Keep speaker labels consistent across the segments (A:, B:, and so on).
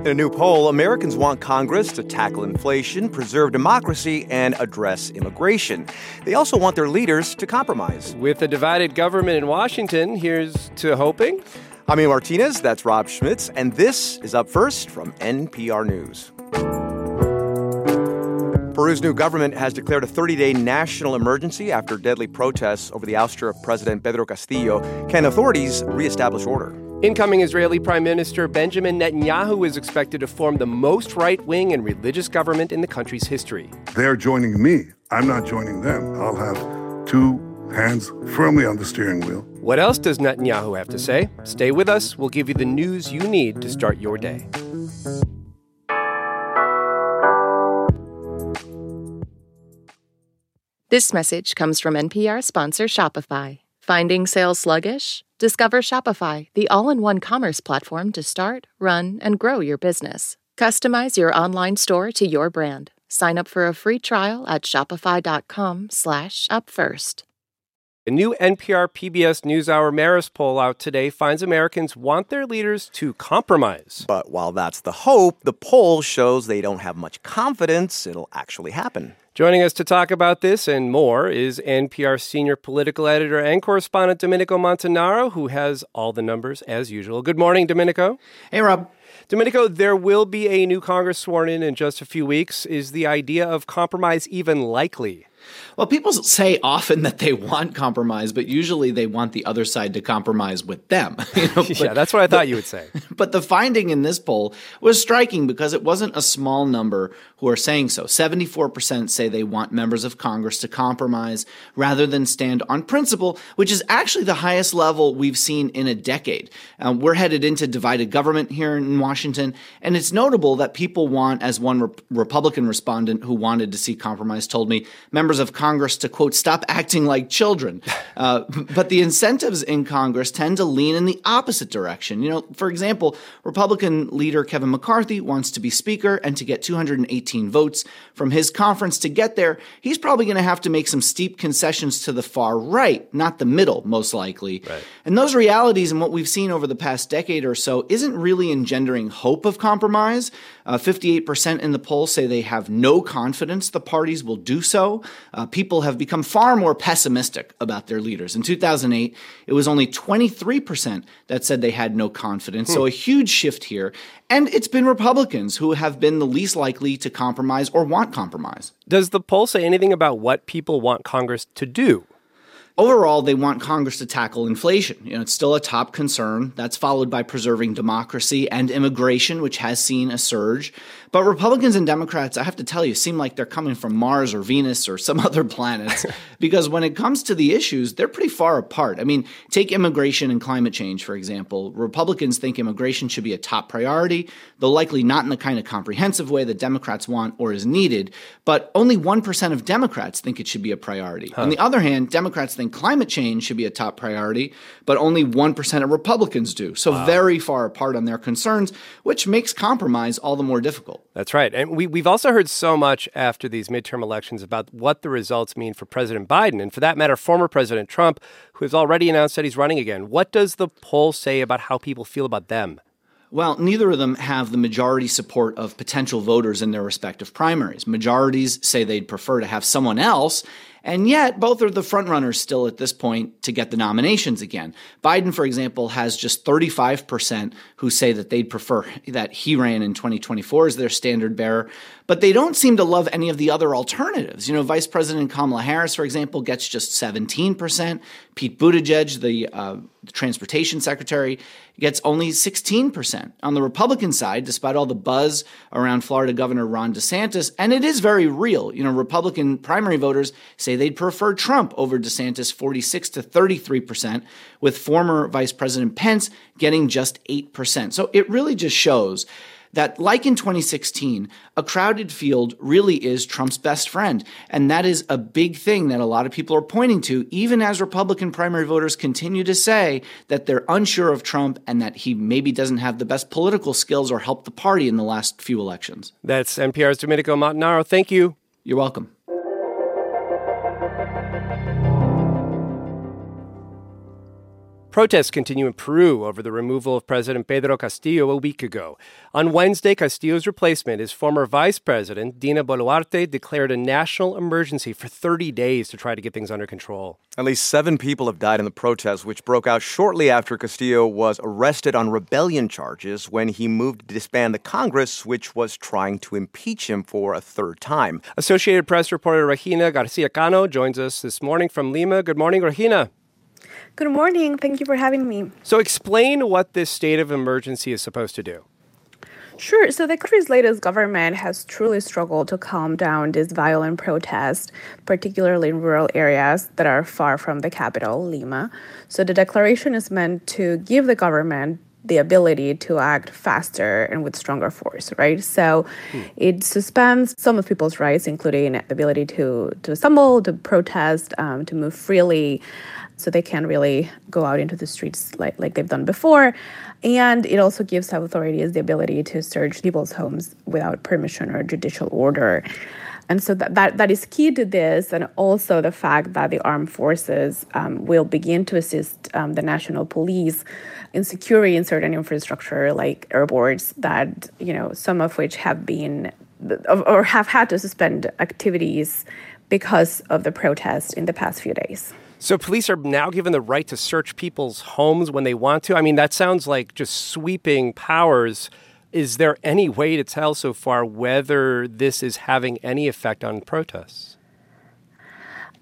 A: In a new poll, Americans want Congress to tackle inflation, preserve democracy, and address immigration. They also want their leaders to compromise.
B: With a divided government in Washington, here's to hoping.
A: I'm A Martinez, that's Rob Schmitz, and this is Up First from NPR News. Peru's new government has declared a 30 day national emergency after deadly protests over the ouster of President Pedro Castillo. Can authorities reestablish order?
B: Incoming Israeli Prime Minister Benjamin Netanyahu is expected to form the most right wing and religious government in the country's history.
C: They're joining me. I'm not joining them. I'll have two hands firmly on the steering wheel.
B: What else does Netanyahu have to say? Stay with us. We'll give you the news you need to start your day.
D: This message comes from NPR sponsor Shopify. Finding sales sluggish? Discover Shopify, the all in one commerce platform to start, run, and grow your business. Customize your online store to your brand. Sign up for a free trial at shopify.com/slash upfirst.
B: A new NPR PBS NewsHour Marist poll out today finds Americans want their leaders to compromise.
A: But while that's the hope, the poll shows they don't have much confidence it'll actually happen.
B: Joining us to talk about this and more is NPR senior political editor and correspondent Domenico Montanaro, who has all the numbers as usual. Good morning, Domenico.
E: Hey, Rob.
B: Domenico, there will be a new Congress sworn in in just a few weeks. Is the idea of compromise even likely?
E: Well, people say often that they want compromise, but usually they want the other side to compromise with them.
B: You know, but, yeah, that's what I thought but, you would say.
E: But the finding in this poll was striking because it wasn't a small number who are saying so. 74% say they want members of Congress to compromise rather than stand on principle, which is actually the highest level we've seen in a decade. Um, we're headed into divided government here in Washington, and it's notable that people want, as one re- Republican respondent who wanted to see compromise told me, members of Congress to, quote, stop acting like children. Uh, but the incentives in Congress tend to lean in the opposite direction. You know, for example, Republican leader Kevin McCarthy wants to be Speaker and to get 218 votes from his conference to get there. He's probably going to have to make some steep concessions to the far right, not the middle, most likely. Right. And those realities and what we've seen over the past decade or so isn't really engendering hope of compromise. Uh, 58% in the poll say they have no confidence the parties will do so. Uh, people have become far more pessimistic about their leaders. In 2008, it was only 23% that said they had no confidence. Hmm. So a huge shift here. And it's been Republicans who have been the least likely to compromise or want compromise.
B: Does the poll say anything about what people want Congress to do?
E: Overall, they want Congress to tackle inflation. You know, it's still a top concern. That's followed by preserving democracy and immigration, which has seen a surge. But Republicans and Democrats, I have to tell you, seem like they're coming from Mars or Venus or some other planets because when it comes to the issues, they're pretty far apart. I mean, take immigration and climate change, for example. Republicans think immigration should be a top priority, though likely not in the kind of comprehensive way that Democrats want or is needed. But only 1% of Democrats think it should be a priority. Huh. On the other hand, Democrats think climate change should be a top priority, but only 1% of Republicans do. So wow. very far apart on their concerns, which makes compromise all the more difficult.
B: That's right. And we, we've also heard so much after these midterm elections about what the results mean for President Biden, and for that matter, former President Trump, who has already announced that he's running again. What does the poll say about how people feel about them?
E: Well, neither of them have the majority support of potential voters in their respective primaries. Majorities say they'd prefer to have someone else, and yet, both are the frontrunners still at this point to get the nominations again. Biden, for example, has just 35% who say that they'd prefer that he ran in 2024 as their standard bearer, but they don't seem to love any of the other alternatives. You know, Vice President Kamala Harris, for example, gets just 17%. Pete Buttigieg, the, uh, the transportation secretary, gets only 16%. On the Republican side, despite all the buzz around Florida Governor Ron DeSantis, and it is very real, you know, Republican primary voters say they'd prefer Trump over DeSantis 46 to 33%, with former Vice President Pence getting just 8%. So it really just shows that, like in 2016, a crowded field really is Trump's best friend. And that is a big thing that a lot of people are pointing to, even as Republican primary voters continue to say that they're unsure of Trump and that he maybe doesn't have the best political skills or helped the party in the last few elections.
B: That's NPR's Domenico Montanaro. Thank you.
E: You're welcome.
B: Protests continue in Peru over the removal of President Pedro Castillo a week ago. On Wednesday, Castillo's replacement, his former vice president, Dina Boluarte, declared a national emergency for 30 days to try to get things under control.
A: At least seven people have died in the protests, which broke out shortly after Castillo was arrested on rebellion charges when he moved to disband the Congress, which was trying to impeach him for a third time.
B: Associated Press reporter Regina Garcia Cano joins us this morning from Lima. Good morning, Regina.
F: Good morning. Thank you for having me.
B: So, explain what this state of emergency is supposed to do.
F: Sure. So the country's latest government has truly struggled to calm down this violent protest, particularly in rural areas that are far from the capital, Lima. So the declaration is meant to give the government the ability to act faster and with stronger force, right? So hmm. it suspends some of people's rights, including the ability to, to assemble, to protest, um, to move freely so they can't really go out into the streets like, like they've done before. And it also gives authorities the ability to search people's homes without permission or judicial order. And so that, that, that is key to this, and also the fact that the armed forces um, will begin to assist um, the national police in securing certain infrastructure like airports that, you know, some of which have been or have had to suspend activities because of the protest in the past few days.
B: So police are now given the right to search people's homes when they want to. I mean, that sounds like just sweeping powers. Is there any way to tell so far whether this is having any effect on protests?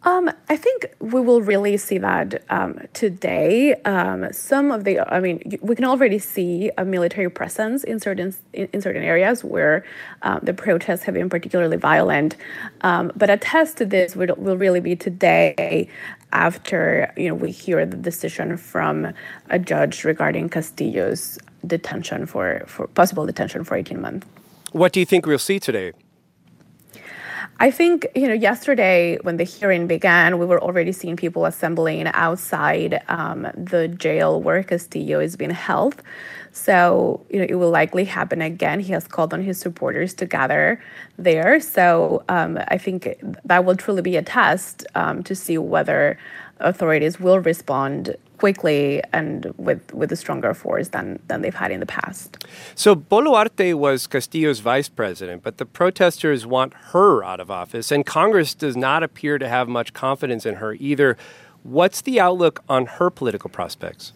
F: Um, I think we will really see that um, today. Um, some of the, I mean, we can already see a military presence in certain in, in certain areas where um, the protests have been particularly violent. Um, but a test to this will, will really be today, after you know we hear the decision from a judge regarding Castillo's detention for for possible detention for eighteen months.
B: What do you think we'll see today?
F: I think, you know, yesterday when the hearing began, we were already seeing people assembling outside um, the jail where Castillo is being held. So, you know, it will likely happen again. He has called on his supporters to gather there. So um, I think that will truly be a test um, to see whether authorities will respond quickly and with, with a stronger force than, than they've had in the past.
B: So Boluarte was Castillo's vice president, but the protesters want her out of office, and Congress does not appear to have much confidence in her either. What's the outlook on her political prospects?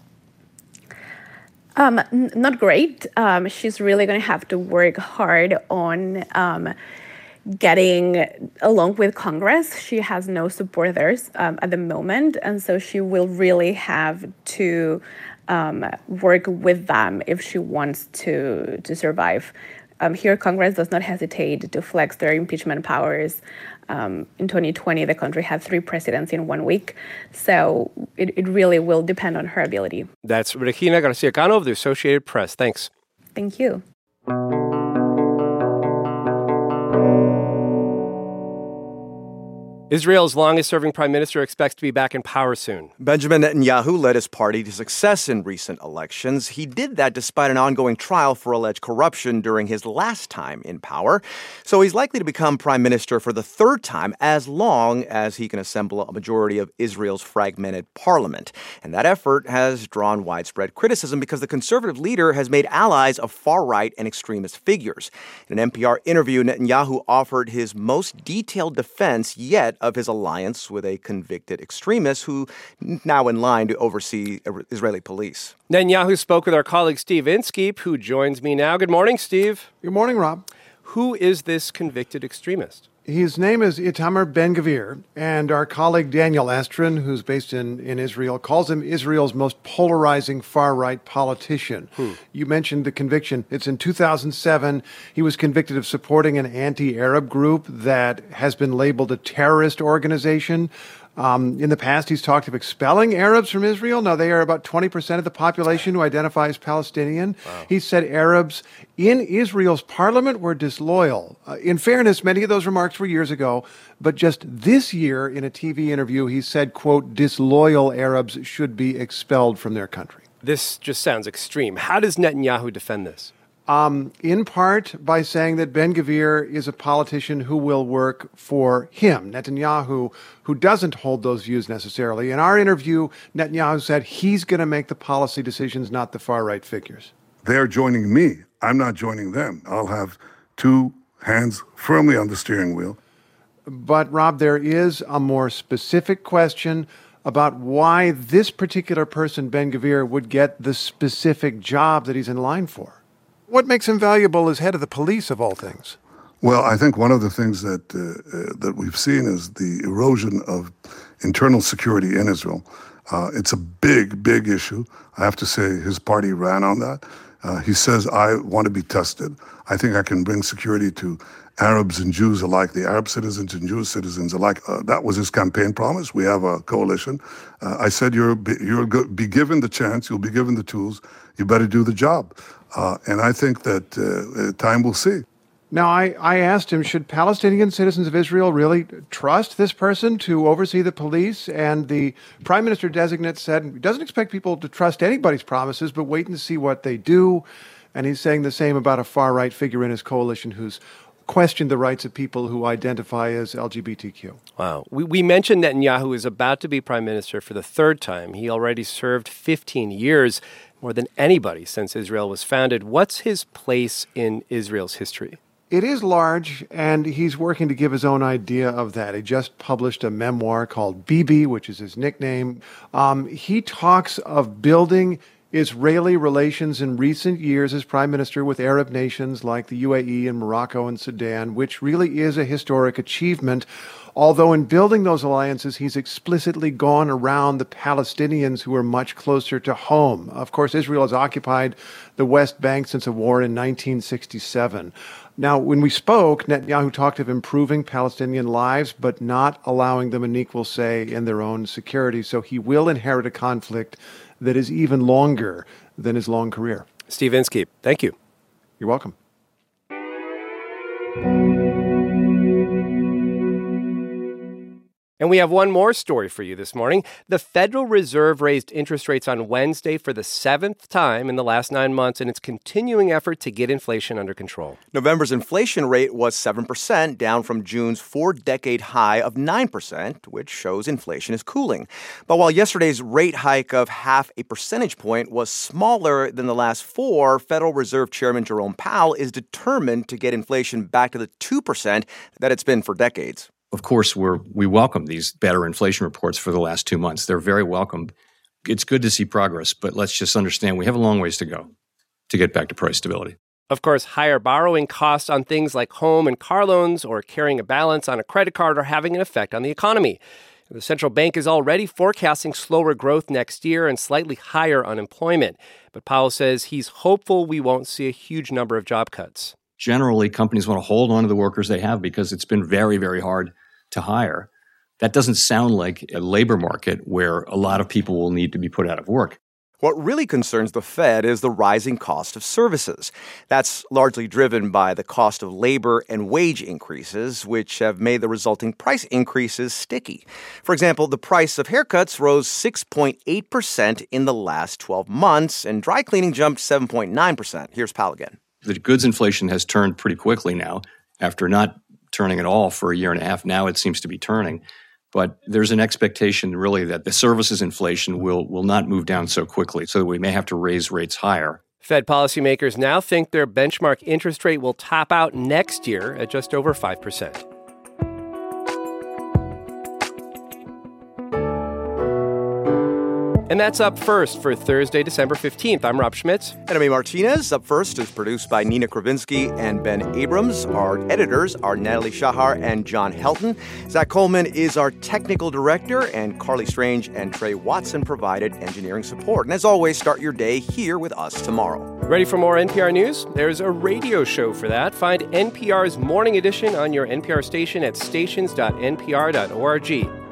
F: Um, n- not great. Um, she's really going to have to work hard on um, getting along with Congress. She has no supporters um, at the moment, and so she will really have to um, work with them if she wants to to survive. Um, here, Congress does not hesitate to flex their impeachment powers. Um, in 2020, the country had three presidents in one week, so it, it really will depend on her ability.
B: That's Regina Garcia Cano of the Associated Press. Thanks.
F: Thank you.
B: Israel's longest serving prime minister expects to be back in power soon.
A: Benjamin Netanyahu led his party to success in recent elections. He did that despite an ongoing trial for alleged corruption during his last time in power. So he's likely to become prime minister for the third time as long as he can assemble a majority of Israel's fragmented parliament. And that effort has drawn widespread criticism because the conservative leader has made allies of far right and extremist figures. In an NPR interview, Netanyahu offered his most detailed defense yet of his alliance with a convicted extremist who now in line to oversee Israeli police.
B: Netanyahu spoke with our colleague Steve Inskeep, who joins me now. Good morning, Steve.
G: Good morning, Rob.
B: Who is this convicted extremist?
G: His name is Itamar Ben Gvir, and our colleague Daniel Estrin, who's based in, in Israel, calls him Israel's most polarizing far right politician. Hmm. You mentioned the conviction. It's in 2007. He was convicted of supporting an anti Arab group that has been labeled a terrorist organization. Um, in the past, he's talked of expelling Arabs from Israel. Now, they are about 20% of the population who identify as Palestinian. Wow. He said Arabs in Israel's parliament were disloyal. Uh, in fairness, many of those remarks were years ago, but just this year in a TV interview, he said, quote, disloyal Arabs should be expelled from their country.
B: This just sounds extreme. How does Netanyahu defend this?
G: Um, in part by saying that Ben Gvir is a politician who will work for him, Netanyahu, who doesn't hold those views necessarily. In our interview, Netanyahu said he's going to make the policy decisions, not the far right figures.
C: They're joining me. I'm not joining them. I'll have two hands firmly on the steering wheel.
G: But, Rob, there is a more specific question about why this particular person, Ben Gvir, would get the specific job that he's in line for. What makes him valuable as head of the police, of all things?
C: Well, I think one of the things that uh, uh, that we've seen is the erosion of internal security in Israel. Uh, it's a big, big issue. I have to say, his party ran on that. Uh, he says, "I want to be tested. I think I can bring security to Arabs and Jews alike, the Arab citizens and Jewish citizens alike. Uh, that was his campaign promise. We have a coalition. Uh, I said, you're, you'll be given the chance, you'll be given the tools, you better do the job. Uh, and I think that uh, uh, time will see.
G: Now, I, I asked him, should Palestinian citizens of Israel really trust this person to oversee the police? And the prime minister designate said he doesn't expect people to trust anybody's promises, but wait and see what they do. And he's saying the same about a far right figure in his coalition who's questioned the rights of people who identify as LGBTQ.
B: Wow. We, we mentioned Netanyahu is about to be prime minister for the third time. He already served 15 years, more than anybody since Israel was founded. What's his place in Israel's history?
G: It is large, and he's working to give his own idea of that. He just published a memoir called Bibi, which is his nickname. Um, he talks of building Israeli relations in recent years as prime minister with Arab nations like the UAE and Morocco and Sudan, which really is a historic achievement. Although in building those alliances, he's explicitly gone around the Palestinians who are much closer to home. Of course, Israel has occupied the West Bank since a war in 1967. Now, when we spoke, Netanyahu talked of improving Palestinian lives, but not allowing them an equal say in their own security. So he will inherit a conflict that is even longer than his long career.
B: Steve Inskeep, thank you.
G: You're welcome.
B: And we have one more story for you this morning. The Federal Reserve raised interest rates on Wednesday for the seventh time in the last nine months in its continuing effort to get inflation under control.
A: November's inflation rate was 7%, down from June's four decade high of 9%, which shows inflation is cooling. But while yesterday's rate hike of half a percentage point was smaller than the last four, Federal Reserve Chairman Jerome Powell is determined to get inflation back to the 2% that it's been for decades
H: of course, we're, we welcome these better inflation reports for the last two months. They're very welcome. It's good to see progress, but let's just understand we have a long ways to go to get back to price stability.
B: Of course, higher borrowing costs on things like home and car loans or carrying a balance on a credit card are having an effect on the economy. The central bank is already forecasting slower growth next year and slightly higher unemployment. But Powell says he's hopeful we won't see a huge number of job cuts.
H: Generally, companies want to hold on to the workers they have because it's been very, very hard to hire. That doesn't sound like a labor market where a lot of people will need to be put out of work.
A: What really concerns the Fed is the rising cost of services. That's largely driven by the cost of labor and wage increases, which have made the resulting price increases sticky. For example, the price of haircuts rose 6.8% in the last 12 months, and dry cleaning jumped 7.9%. Here's Powell again.
H: The goods inflation has turned pretty quickly now after not turning at all for a year and a half. Now it seems to be turning. But there's an expectation really that the services inflation will, will not move down so quickly, so that we may have to raise rates higher.
B: Fed policymakers now think their benchmark interest rate will top out next year at just over 5%. And that's up first for Thursday, December 15th. I'm Rob Schmitz.
A: And I'm A. Martinez. Up first is produced by Nina Kravinsky and Ben Abrams. Our editors are Natalie Shahar and John Helton. Zach Coleman is our technical director, and Carly Strange and Trey Watson provided engineering support. And as always, start your day here with us tomorrow.
B: Ready for more NPR news? There's a radio show for that. Find NPR's Morning Edition on your NPR station at stations.npr.org.